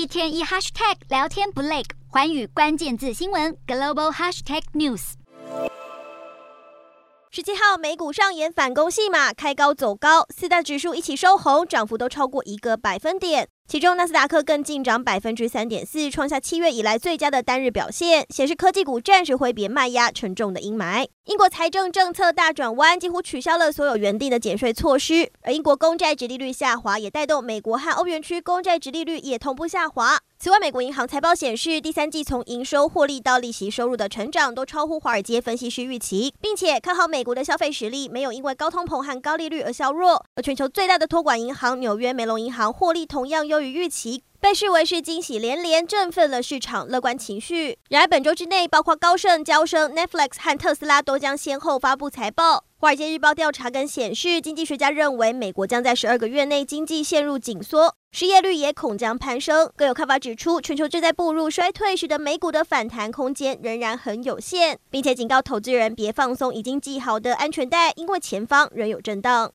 一天一 hashtag 聊天不累，环宇关键字新闻 global hashtag news。十七号美股上演反攻戏码，开高走高，四大指数一起收红，涨幅都超过一个百分点。其中，纳斯达克更进涨百分之三点四，创下七月以来最佳的单日表现，显示科技股暂时挥别卖压沉重的阴霾。英国财政政策大转弯，几乎取消了所有原定的减税措施，而英国公债殖利率下滑，也带动美国和欧元区公债殖利率也同步下滑。此外，美国银行财报显示，第三季从营收获利到利息收入的成长都超乎华尔街分析师预期，并且看好美国的消费实力没有因为高通膨和高利率而削弱。而全球最大的托管银行纽约梅隆银行获利同样优于预期。被视为是惊喜连连，振奋了市场乐观情绪。然而本周之内，包括高盛、交生、Netflix 和特斯拉都将先后发布财报。华尔街日报调查更显示，经济学家认为美国将在十二个月内经济陷入紧缩，失业率也恐将攀升。更有看法指出，全球正在步入衰退，使得美股的反弹空间仍然很有限，并且警告投资人别放松已经系好的安全带，因为前方仍有震荡。